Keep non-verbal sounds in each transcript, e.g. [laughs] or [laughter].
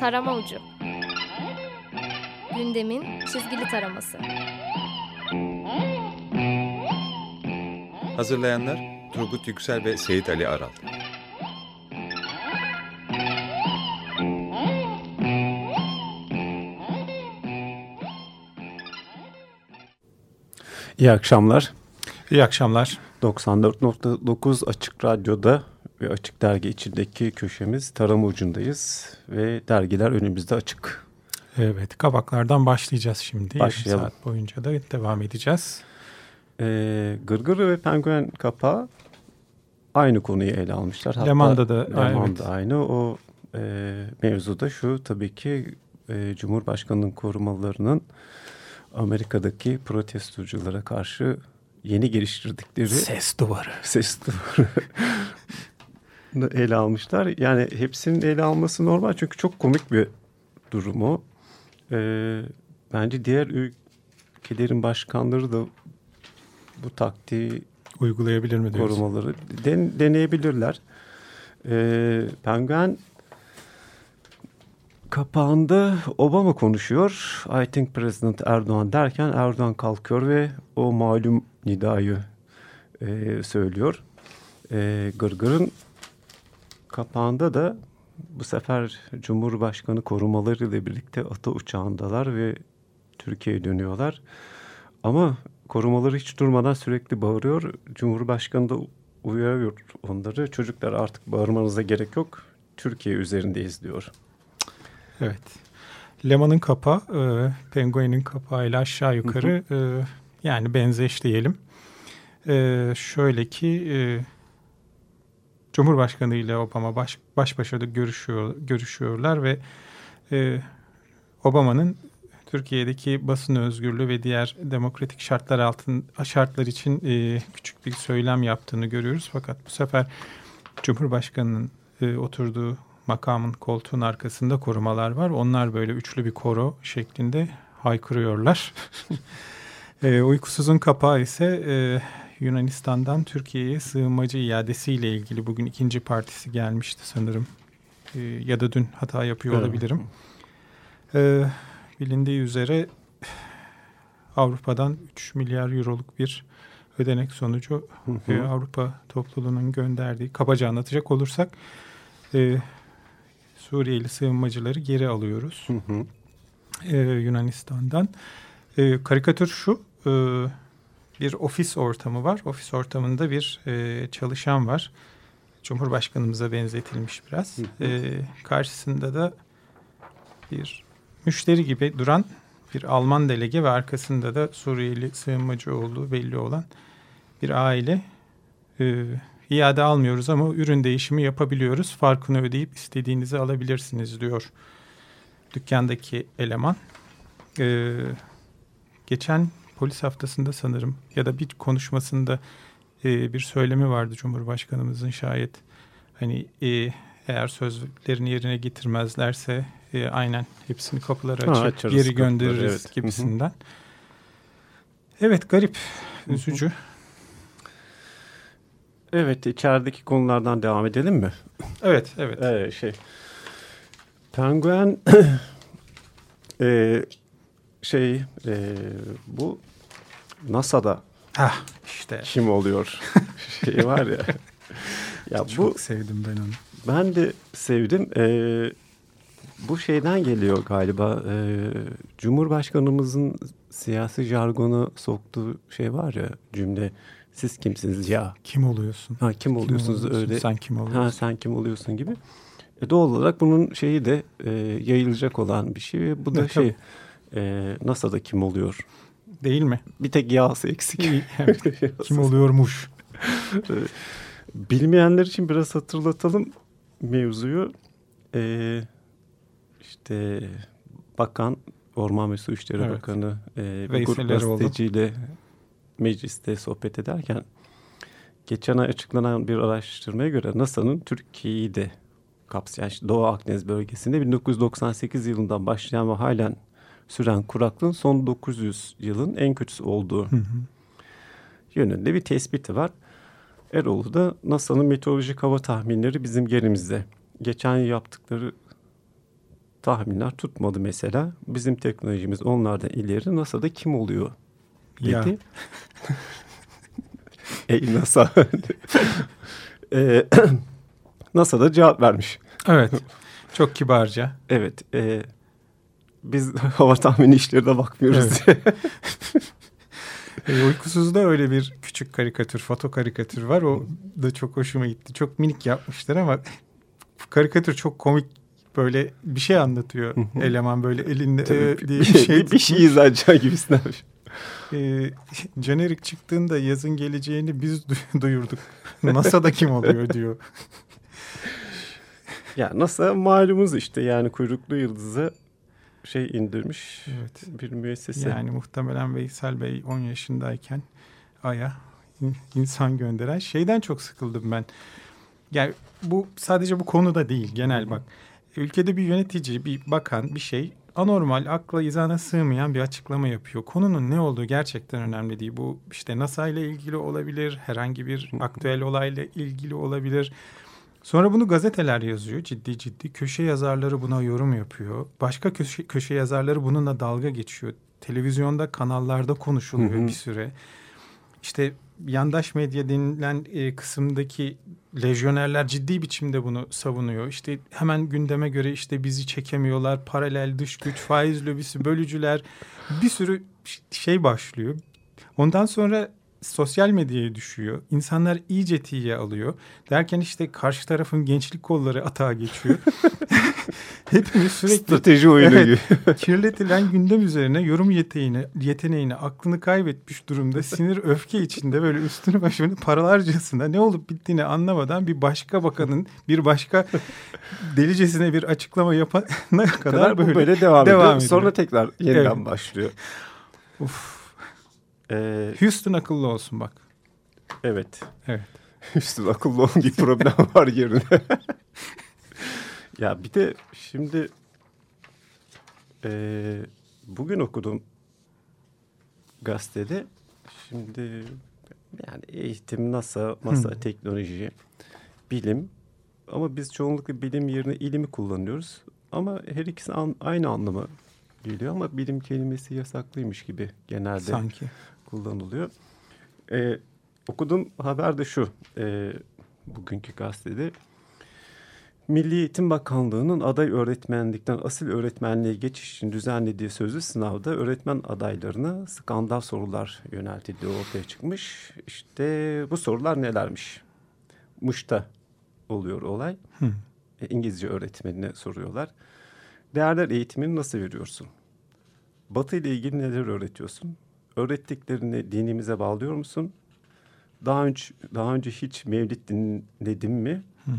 Tarama Ucu Gündemin çizgili taraması Hazırlayanlar Turgut Yüksel ve Seyit Ali Aral İyi akşamlar. İyi akşamlar. 94.9 Açık Radyo'da ve Açık Dergi içindeki köşemiz tarama ucundayız ve dergiler önümüzde açık. Evet, kabaklardan başlayacağız şimdi. Başlayalım. Yarım saat boyunca da devam edeceğiz. Ee, Gırgır ve Penguen kapağı aynı konuyu ele almışlar. Hatta Leman'da da Leman'da evet. aynı. O e, mevzuda şu tabii ki e, Cumhurbaşkanı'nın korumalarının Amerika'daki protestoculara karşı yeni geliştirdikleri ses duvarı. Ses duvarı ele almışlar. Yani hepsinin ele alması normal çünkü çok komik bir durumu. Ee, bence diğer ülkelerin başkanları da bu taktiği uygulayabilir mi diyorsun? Korumaları den, deneyebilirler. Ee, Penguen kapağında Obama konuşuyor. I think President Erdoğan derken Erdoğan kalkıyor ve o malum nidayı e, söylüyor. E, Gırgır'ın kapağında da bu sefer Cumhurbaşkanı korumalarıyla birlikte ata uçağındalar ve Türkiye'ye dönüyorlar. Ama korumaları hiç durmadan sürekli bağırıyor. Cumhurbaşkanı da uyarıyor onları. Çocuklar artık bağırmanıza gerek yok. Türkiye üzerindeyiz diyor. Evet. Leman'ın kapağı, e, Penguin'in kapağıyla aşağı yukarı hı hı. E, yani benzeşleyelim. E, şöyle ki e, Cumhurbaşkanı ile Obama baş, baş başa görüşüyor, görüşüyorlar ve e, Obama'nın Türkiye'deki basın özgürlüğü ve diğer demokratik şartlar altın şartlar için e, küçük bir söylem yaptığını görüyoruz. Fakat bu sefer Cumhurbaşkanı'nın e, oturduğu makamın koltuğun arkasında korumalar var. Onlar böyle üçlü bir koro şeklinde haykırıyorlar. [laughs] e, uykusuzun kapağı ise e, Yunanistan'dan Türkiye'ye sığınmacı iadesiyle ilgili bugün ikinci partisi gelmişti sanırım. E, ya da dün hata yapıyor evet. olabilirim. E, bilindiği üzere Avrupa'dan 3 milyar euroluk bir ödenek sonucu hı hı. E, Avrupa topluluğunun gönderdiği kabaca anlatacak olursak e, Suriyeli sığınmacıları geri alıyoruz hı hı. E, Yunanistan'dan. E, karikatür şu e, bir ofis ortamı var. Ofis ortamında bir e, çalışan var. Cumhurbaşkanımıza benzetilmiş biraz. E, karşısında da bir müşteri gibi duran bir Alman delege ve arkasında da Suriyeli sığınmacı olduğu belli olan bir aile. E, iade almıyoruz ama ürün değişimi yapabiliyoruz. Farkını ödeyip istediğinizi alabilirsiniz diyor dükkandaki eleman. E, geçen polis haftasında sanırım ya da bir konuşmasında e, bir söylemi vardı Cumhurbaşkanımızın şayet. Hani e, eğer sözlerini yerine getirmezlerse e, aynen hepsini kapıları açıp ha, açarız, geri göndeririz kapıları, evet. gibisinden. Evet garip, üzücü. Evet içerideki konulardan devam edelim mi? Evet, evet. Ee, şey, Penguen [coughs] e, şey e, bu NASA'da Hah, işte. kim oluyor [laughs] şey var ya. ya Çok bu, sevdim ben onu. Ben de sevdim. Ee, bu şeyden geliyor galiba. Ee, Cumhurbaşkanımızın siyasi jargonu soktuğu şey var ya cümle. Siz kimsiniz ya? Kim oluyorsun? Ha kim oluyorsunuz kim oluyorsun? öyle? Sen kim oluyorsun? Ha sen kim oluyorsun gibi. E, doğal olarak bunun şeyi de e, yayılacak olan bir şey. Bu da evet, şey e, NASA'da kim oluyor? Değil mi? Bir tek yağsı eksik. [laughs] kim oluyormuş? Bilmeyenler için biraz hatırlatalım mevzuyu. Ee, işte bakan Orman ve Su İşleri evet. Bakanı e, bir grup gazeteciyle mecliste sohbet ederken geçen ay açıklanan bir araştırmaya göre NASA'nın Türkiye'yi de kapsayan Doğu Akdeniz bölgesinde 1998 yılından başlayan ve halen süren kuraklığın son 900 yılın en kötüsü olduğu hı hı. yönünde bir tespiti var. Eroğlu da NASA'nın meteorolojik hava tahminleri bizim yerimizde. Geçen yaptıkları tahminler tutmadı mesela. Bizim teknolojimiz onlardan ileri NASA'da kim oluyor dedi. Ya. [laughs] Ey NASA. e, NASA da cevap vermiş. Evet. Çok kibarca. Evet. E, biz [laughs] hava tahmini işlerine bakmıyoruz. E, uykusuzda öyle bir küçük karikatür, foto karikatür var. O da çok hoşuma gitti. Çok minik yapmışlar ama [laughs] karikatür çok komik böyle bir şey anlatıyor eleman böyle elinde e, diye bir şey. bir şey [laughs] izleyeceği gibisinden. E, jenerik çıktığında yazın geleceğini biz du- duyurduk. NASA'da kim oluyor diyor. Ya NASA malumuz işte yani kuyruklu yıldızı şey indirmiş Evet. bir müessese. Yani muhtemelen Veysel Bey 10 yaşındayken Ay'a in- insan gönderen şeyden çok sıkıldım ben. Yani bu sadece bu konuda değil genel bak. Ülkede bir yönetici, bir bakan, bir şey anormal, akla izana sığmayan bir açıklama yapıyor. Konunun ne olduğu gerçekten önemli değil. Bu işte NASA ile ilgili olabilir, herhangi bir aktüel olayla ilgili olabilir. Sonra bunu gazeteler yazıyor ciddi ciddi. Köşe yazarları buna yorum yapıyor. Başka köşe, köşe yazarları bununla dalga geçiyor. Televizyonda, kanallarda konuşuluyor Hı hı. bir süre. İşte yandaş medya denilen e, kısımdaki lejyonerler ciddi biçimde bunu savunuyor. İşte hemen gündeme göre işte bizi çekemiyorlar. Paralel dış güç, faiz lobisi, bölücüler bir sürü şey başlıyor. Ondan sonra sosyal medyaya düşüyor. İnsanlar iyice tiye alıyor. Derken işte karşı tarafın gençlik kolları atağa geçiyor. [laughs] Hepimiz sürekli Strateji oyunu Evet. gibi. [laughs] kirletilen gündem üzerine yorum yeteneğini, yeteneğini aklını kaybetmiş durumda sinir öfke içinde böyle üstünü başını paralarcasına ne olup bittiğini anlamadan bir başka bakanın bir başka delicesine bir açıklama yapana kadar, kadar böyle, böyle devam, devam ediyor. ediyor. Sonra tekrar yeniden Evet. başlıyor. Uf. Ee, Houston akıllı olsun bak. evet. Evet. Üstün akıllı olan bir problem var yerine. [laughs] ya bir de şimdi e, bugün okudum gazetede. Şimdi yani eğitim, NASA, masa, Hı. teknoloji, bilim. Ama biz çoğunlukla bilim yerine ilimi kullanıyoruz. Ama her ikisi an- aynı anlama geliyor ama bilim kelimesi yasaklıymış gibi genelde Sanki. Kullanılıyor. Ee, okuduğum haber de şu. E, bugünkü gazetede. Milli Eğitim Bakanlığı'nın aday öğretmenlikten asil öğretmenliğe geçiş için düzenlediği sözlü sınavda öğretmen adaylarına skandal sorular yöneltildiği ortaya çıkmış. İşte bu sorular nelermiş? Muş'ta oluyor olay. Hı. E, İngilizce öğretmenine soruyorlar. Değerler eğitimini nasıl veriyorsun? Batı ile ilgili neler öğretiyorsun? Öğrettiklerini dinimize bağlıyor musun? Daha önce daha önce hiç mevlid dinledin mi? Hı.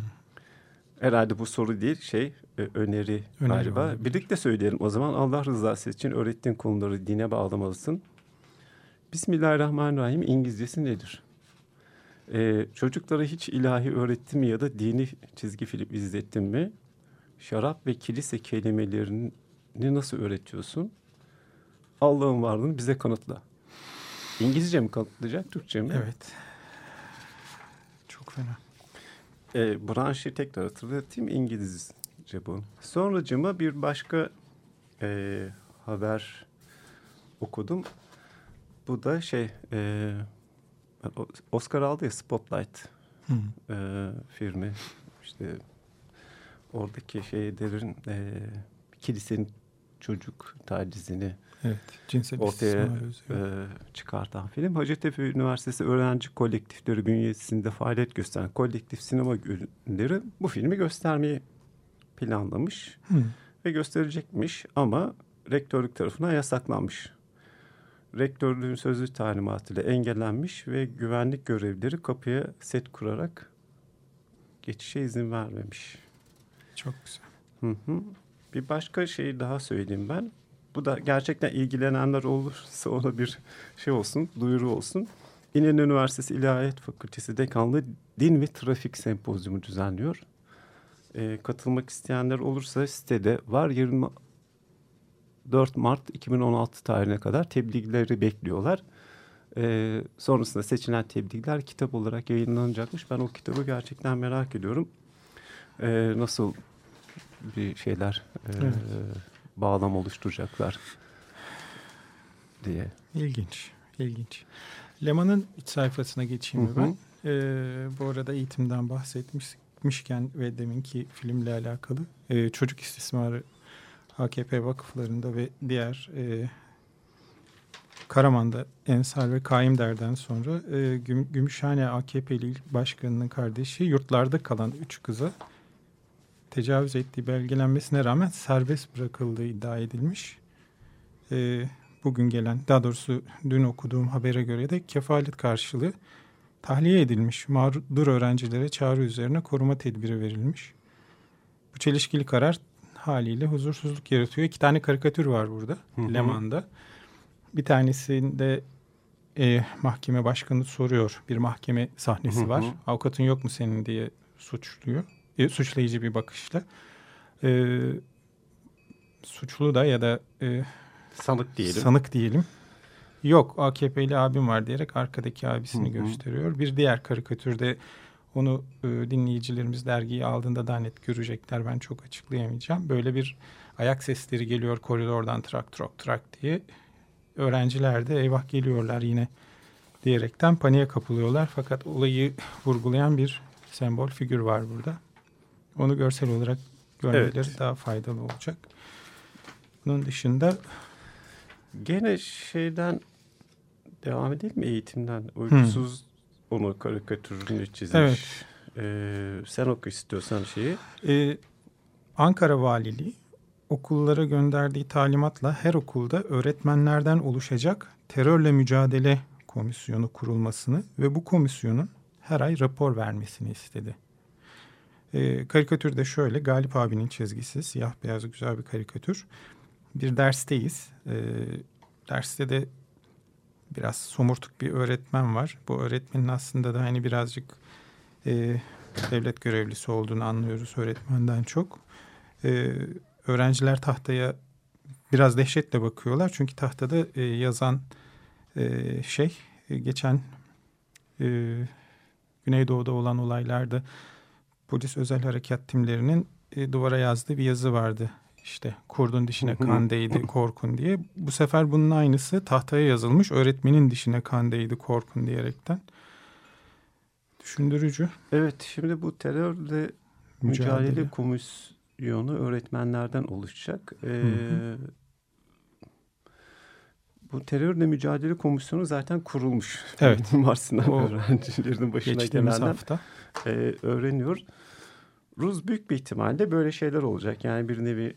Herhalde bu soru değil şey e, öneri, Öneri galiba. olabilir. Birlikte söyleyelim o zaman Allah rızası için öğrettiğin konuları dine bağlamalısın. Bismillahirrahmanirrahim İngilizcesi nedir? Ee, çocuklara hiç ilahi öğrettin mi ya da dini çizgi film izlettin mi? Şarap ve kilise kelimelerini nasıl öğretiyorsun? Allah'ın varlığını bize kanıtla. İngilizce mi kanıtlayacak, Türkçe mi? Evet. Çok fena. E, branşı tekrar hatırlatayım İngilizce bu. Sonracıma bir başka e, haber okudum. Bu da şey e, Oscar aldı ya Spotlight Hı. e, filmi. İşte oradaki şeylerin e, kilisenin çocuk tacizini Evet. Cinsel ortaya e, çıkartan film. Hacettepe Üniversitesi öğrenci kolektifleri bünyesinde faaliyet gösteren kolektif sinema günleri bu filmi göstermeyi planlamış Hı. ve gösterecekmiş ama rektörlük tarafından yasaklanmış. Rektörlüğün sözlü talimatıyla engellenmiş ve güvenlik görevlileri kapıya set kurarak geçişe izin vermemiş. Çok güzel. Hı hı. Bir başka şey daha söyleyeyim ben. Bu da gerçekten ilgilenenler olursa ona bir şey olsun, duyuru olsun. İnönü Üniversitesi İlahiyat Fakültesi Dekanlığı Din ve Trafik Sempozyumu düzenliyor. Ee, katılmak isteyenler olursa sitede var. 24 Mart 2016 tarihine kadar tebliğleri bekliyorlar. Ee, sonrasında seçilen tebliğler kitap olarak yayınlanacakmış. Ben o kitabı gerçekten merak ediyorum. Ee, nasıl bir şeyler e, Evet. bağlam oluşturacaklar diye. İlginç, ilginç. Leman'ın iç sayfasına geçeyim Hı hı. ben? Ee, bu arada eğitimden bahsetmişken ve deminki filmle alakalı e, çocuk istismarı AKP vakıflarında ve diğer e, Karaman'da Ensar ve Kaimder'den sonra e, Güm- Gümüşhane AKP'li başkanının kardeşi yurtlarda kalan üç kıza tecavüz ettiği belgelenmesine rağmen serbest bırakıldığı iddia edilmiş. E, bugün gelen, daha doğrusu dün okuduğum habere göre de kefalet karşılığı tahliye edilmiş. Mağdur öğrencilere çağrı üzerine koruma tedbiri verilmiş. Bu çelişkili karar haliyle huzursuzluk yaratıyor. İki tane karikatür var burada Hı hı. Leman'da. Bir tanesinde e, mahkeme başkanı soruyor. Bir mahkeme sahnesi Hı hı. var. Avukatın yok mu senin diye suçluyor. E, suçlayıcı bir bakışla. E, suçlu da ya da e, Sanık diyelim. sanık diyelim. Yok AKP'li abim var diyerek arkadaki abisini Hı hı. gösteriyor. Bir diğer karikatürde onu e, dinleyicilerimiz dergiyi aldığında daha net görecekler. Ben çok açıklayamayacağım. Böyle bir ayak sesleri geliyor koridordan trak trak trak diye. Öğrenciler de eyvah geliyorlar yine diyerekten paniğe kapılıyorlar. Fakat olayı vurgulayan bir sembol figür var burada. Onu görsel olarak görmeleri Evet. daha faydalı olacak. Bunun dışında Gene şeyden devam edelim mi eğitimden? Uykusuz onu karikatürünü çizmiş. Evet. Ee, sen oku istiyorsan şeyi. Ee, Ankara Valiliği okullara gönderdiği talimatla her okulda öğretmenlerden oluşacak terörle mücadele komisyonu kurulmasını ve bu komisyonun her ay rapor vermesini istedi. Ee, karikatür de şöyle Galip abinin çizgisi siyah beyaz güzel bir karikatür. Bir dersteyiz. Ee, derste de biraz somurtuk bir öğretmen var. Bu öğretmenin aslında da hani birazcık e, devlet görevlisi olduğunu anlıyoruz öğretmenden çok. Ee, öğrenciler tahtaya biraz dehşetle bakıyorlar. Çünkü tahtada e, yazan e, şey e, geçen e, Güneydoğu'da olan olaylarda polis özel harekat timlerinin e, duvara yazdığı bir yazı vardı. İşte kurdun dişine kan değdi korkun diye. Bu sefer bunun aynısı tahtaya yazılmış. Öğretmenin dişine kan değdi korkun diyerekten. Düşündürücü. Evet şimdi bu terörle Mücadele. mücadele, komisyonu öğretmenlerden oluşacak. Ee, hı. bu terörle mücadele komisyonu zaten kurulmuş. Evet. [laughs] O öğrencilerinin başına Geçtiğimiz gelenler hafta. E, öğreniyor. Rus büyük bir ihtimalle böyle şeyler olacak. Yani bir nevi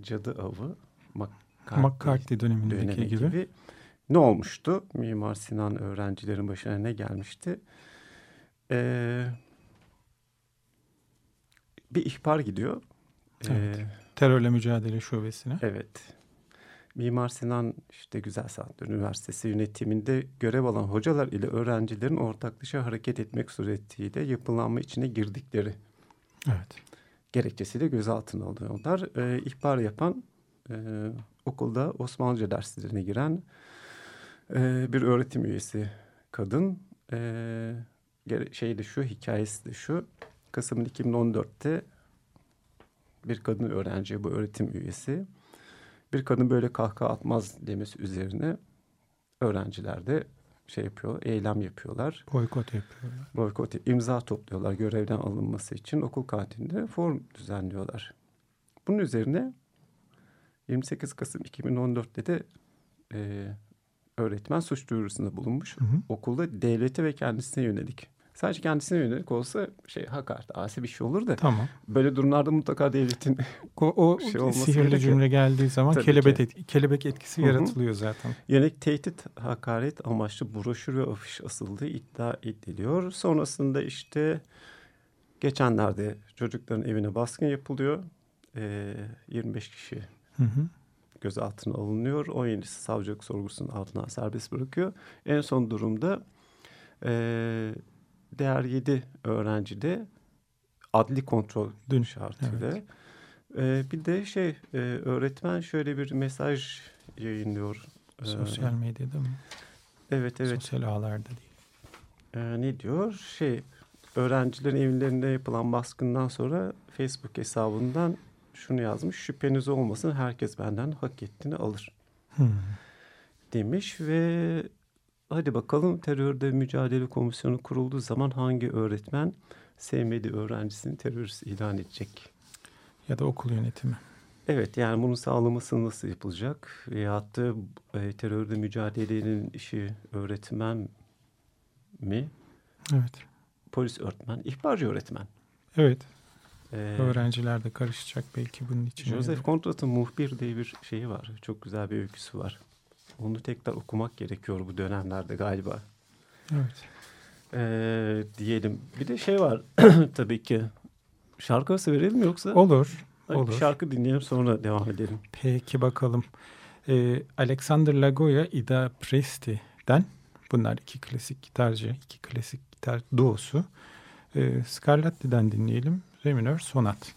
cadı avı. McCarthy, McCarthy dönemindeki dönemi gibi. gibi. Ne olmuştu? Mimar Sinan öğrencilerin başına ne gelmişti? Ee, bir ihbar gidiyor. Evet. Ee, Terörle mücadele şubesine. evet. Mimar Sinan işte Güzel Sanatlar Üniversitesi yönetiminde görev alan hocalar ile öğrencilerin ortaklaşa hareket etmek suretiyle yapılanma içine girdikleri Evet. gerekçesiyle gözaltına alıyorlar. Ee, ihbar yapan e, okulda Osmanlıca derslerine giren e, bir öğretim üyesi kadın. E, şey de şu, hikayesi de şu. Kasım 2014'te bir kadın öğrenci bu öğretim üyesi. Bir kadın böyle kahkaha atmaz demesi üzerine öğrenciler de şey yapıyor, eylem yapıyorlar. Boykot yapıyorlar. Boykot imza topluyorlar görevden alınması için okul kantininde forum düzenliyorlar. Bunun üzerine 28 Kasım 2014'te de e, öğretmen suç duyurusunda bulunmuş. Hı hı. Okulda devlete ve kendisine yönelik. Sadece kendisine yönelik olsa şey hakaret, asi bir şey olur da Tamam. böyle durumlarda mutlaka devletin O, o [laughs] Şey olması sihirli gerekiyor. cümle geldiği zaman kelebek, et- kelebek etkisi Hı hı. yaratılıyor zaten. Yönelik tehdit, hakaret amaçlı broşür ve afiş asıldığı iddia ediliyor. Sonrasında işte geçenlerde çocukların evine baskın yapılıyor. Ee, 25 kişi Hı hı. gözaltına alınıyor. 17'si savcılık sorgusunun altına serbest bırakıyor. En son durumda ee, diğer 7 öğrenci de adli kontrol Dün, şartıyla. Ee, bir de şey e, öğretmen şöyle bir mesaj yayınlıyor. Ee, Sosyal medyada mı? Evet evet. Sosyal ağlarda değil. Ee, ne diyor? Şey öğrencilerin evlerinde yapılan baskından sonra Facebook hesabından şunu yazmış. Şüpheniz olmasın herkes benden hak ettiğini alır. Hmm. Demiş ve hadi bakalım terörde mücadele komisyonu kurulduğu zaman hangi öğretmen sevmediği öğrencisini terörist ilan edecek? Ya da okul yönetimi. Evet yani bunu sağlaması nasıl yapılacak? Veyahut da e, terörde mücadelenin işi öğretmen mi? Evet. Polis öğretmen, ihbarcı öğretmen. Evet. Ee, Öğrenciler de karışacak belki bunun için. Joseph Kontrat'ın Muhbir diye bir şeyi var. Çok güzel bir öyküsü var. Onu tekrar okumak gerekiyor bu dönemlerde galiba. Evet. Ee, diyelim. Bir de şey var [clears throat] tabii ki. Şarkı arası verelim mi yoksa? Olur. Hadi bir olur. şarkı dinleyelim sonra devam edelim. Peki bakalım. Ee, Alexander Lagoya, Ida Presti'den bunlar iki klasik gitarcı, iki klasik gitar duosu. Ee, Scarlatti'den dinleyelim. Re minör sonat.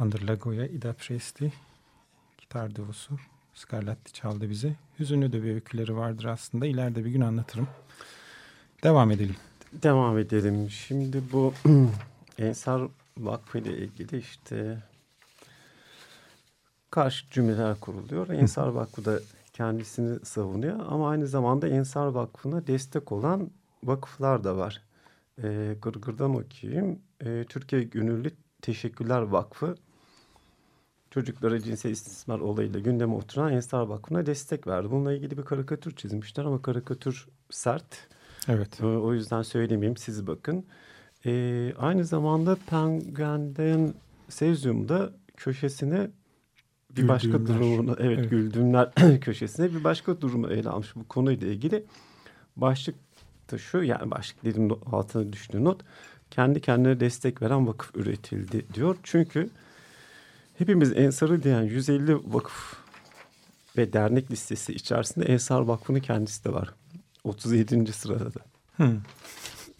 Alexander Lagoya, Ida Presti, gitar devusu. Scarlatti çaldı bize. Hüzünlü de bir öyküleri vardır aslında. İleride bir gün anlatırım. Devam edelim. Devam edelim. Şimdi bu [clears throat] Ensar Vakfı ile ilgili işte karşı cümleler kuruluyor. Ensar Vakfı da kendisini savunuyor ama aynı zamanda Ensar Vakfı'na destek olan vakıflar da var. E, Gırgır'dan okuyayım. E, Türkiye Gönüllü Teşekkürler Vakfı çocuklara cinsel istismar olayıyla gündeme oturan Ensar Vakfı'na destek verdi. Bununla ilgili bir karikatür çizmişler ama karikatür sert. Evet. O yüzden söylemeyeyim siz bakın. Ee, aynı zamanda Penguin'den Sezyum'da köşesine bir başka durumunu evet, Evet. güldüğümler [clears throat] köşesine bir başka durumu ele almış bu konuyla ilgili. Başlık da şu yani başlık dediğim not- altına düştüğü not kendi kendine destek veren vakıf üretildi diyor. Çünkü hepimiz Ensar'ı diyen 150 vakıf ve dernek listesi içerisinde Ensar Vakfı'nın kendisi de var. 37. sırada da. Hı.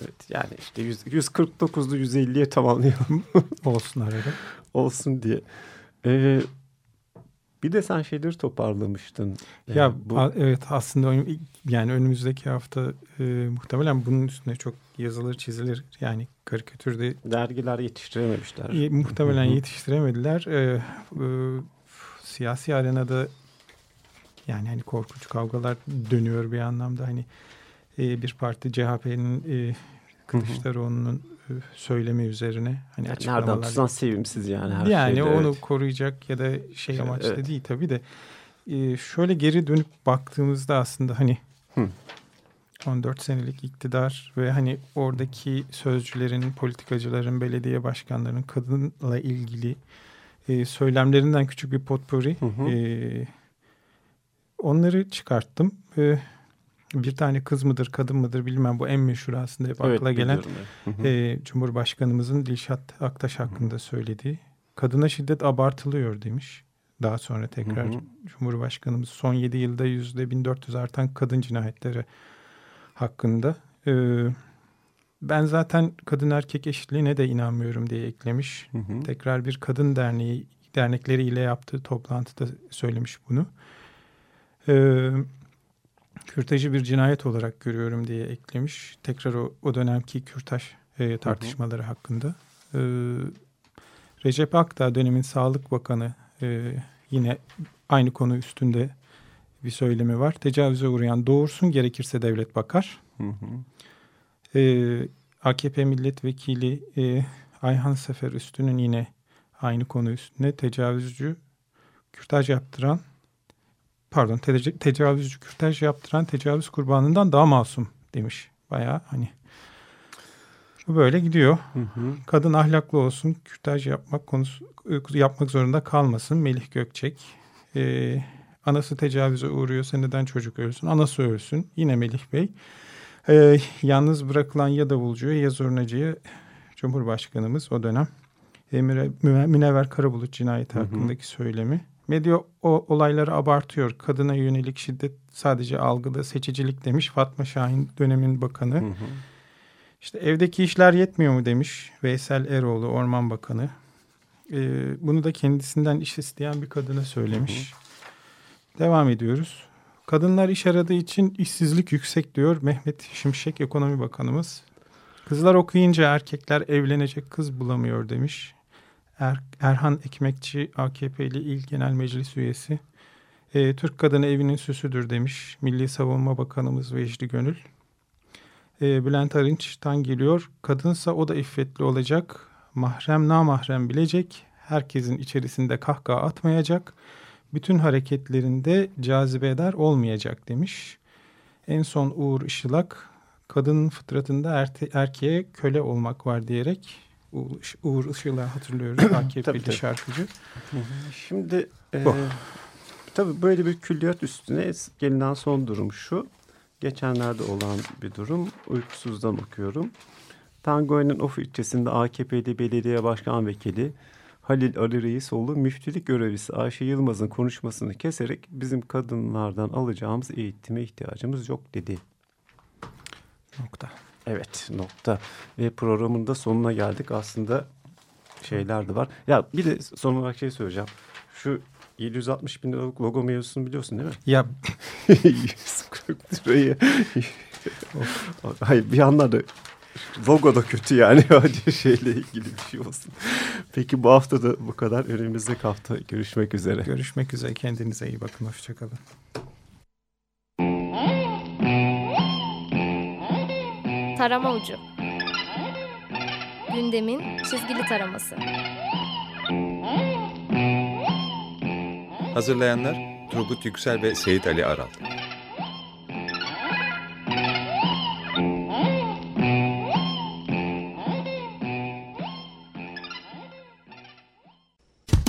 Evet yani işte 100, 149'lu 150'ye tamamlayalım Olsun arada. olsun diye. Ee, bir de sen şeyleri toparlamıştın. Ee, Ya bu a- evet aslında yani önümüzdeki hafta e, muhtemelen bunun üstüne çok yazılır çizilir. Yani karikatürde dergiler yetiştirememişler. e, muhtemelen yetiştiremediler. E, e, siyasi arenada yani hani korkunç kavgalar dönüyor bir anlamda hani e, bir parti CHP'nin e, Kılıçdaroğlu'nun e, söylemi üzerine hani Yani açıklamalar nereden tutsan sevimsiz yani her yani şeyde. onu evet. koruyacak ya da şey amaçlı evet. değil tabii de Ee, şöyle geri dönüp baktığımızda aslında hani Hı. 14 senelik iktidar ve hani oradaki sözcülerin, politikacıların, belediye başkanlarının kadınla ilgili e, söylemlerinden küçük bir potpourri. Hı hı. E, onları çıkarttım. E, bir tane kız mıdır, kadın mıdır bilmem bu en meşhur aslında hep Evet, akla gelen. Hı hı. e, Cumhurbaşkanımızın Dilşat Aktaş hakkında söylediği kadına şiddet abartılıyor demiş. Daha sonra tekrar Hı hı. Cumhurbaşkanımız son 7 yılda yüzde 1400 artan kadın cinayetleri hakkında. E, ben zaten kadın erkek eşitliğine de inanmıyorum diye eklemiş. Hı hı. Tekrar bir kadın derneği dernekleriyle yaptığı toplantıda söylemiş bunu. Ee, kürtajı bir cinayet olarak görüyorum diye eklemiş. Tekrar o, o dönemki kürtaj e, tartışmaları hakkında. Ee, Recep Akdağ dönemin Sağlık Bakanı e, yine aynı konu üstünde bir söylemi var. Tecavüze uğrayan doğursun gerekirse devlet bakar. Hı hı. Ee, AKP milletvekili e, Ayhan Sefer Üstü'nün yine aynı konu üstüne tecavüzcü kürtaj yaptıran pardon tece- tecavüzcü kürtaj yaptıran tecavüz kurbanından daha masum demiş. Bayağı hani böyle gidiyor. Hı hı. Kadın ahlaklı olsun, kürtaj yapmak konusu yapmak zorunda kalmasın. Melih Gökçek. Ee, anası tecavüze uğruyorsa neden çocuk ölsün? Anası ölsün. Yine Melih Bey. Ee, yalnız bırakılan ya davulcuya ya zurnacıya Cumhurbaşkanımız o dönem Emre Müne- Münevver Karabulut cinayeti Hı hı. hakkındaki söylemi. Medya o olayları abartıyor. Kadına yönelik şiddet sadece algıda seçicilik demiş Fatma Şahin dönemin bakanı. Hı hı. İşte evdeki işler yetmiyor mu demiş Veysel Eroğlu Orman Bakanı. Ee, bunu da kendisinden iş isteyen bir kadına söylemiş. Devam ediyoruz. Kadınlar iş aradığı için işsizlik yüksek diyor Mehmet Şimşek Ekonomi Bakanımız. Kızlar okuyunca erkekler evlenecek kız bulamıyor demiş. Er- Erhan Ekmekçi AKP'li İl Genel Meclis üyesi. Ee, Türk kadını evinin süsüdür demiş Milli Savunma Bakanımız Vecdi Gönül. Ee, Bülent Arınç'tan geliyor. Kadınsa o da iffetli olacak. Mahrem namahrem bilecek. Herkesin içerisinde kahkaha atmayacak. Bütün hareketlerinde cazibedar olmayacak demiş. En son Uğur Işılak kadının fıtratında erte- erkeğe köle olmak var diyerek Uğur, Uğur Işılak'ı hatırlıyoruz [coughs] AKP'li şarkıcı. Şimdi e, Bu. tabii böyle bir külliyat üstüne gelinen son durum şu. Geçenlerde olan bir durum. Uykusuzdan okuyorum. Tangoy'un Of ilçesinde AKP'li belediye başkan vekili Halil Ali Reisoğlu müftülük görevlisi Ayşe Yılmaz'ın konuşmasını keserek bizim kadınlardan alacağımız eğitime ihtiyacımız yok dedi. Nokta. Evet nokta. Ve programın da sonuna geldik. Aslında şeyler de var. Ya bir de son olarak şey söyleyeceğim. Şu 760 bin liralık logo mevzusunu biliyorsun değil mi? Ya [laughs] 140 lirayı. Hayır bir yandan da logo da kötü yani. [laughs] Hadi şeyle ilgili bir şey olsun. Peki bu hafta da bu kadar. Önümüzdeki hafta görüşmek üzere. görüşmek üzere. Kendinize iyi bakın. Hoşçakalın. Tarama ucu. Gündemin çizgili taraması. Hazırlayanlar Turgut Yüksel ve Seyit Ali Aral.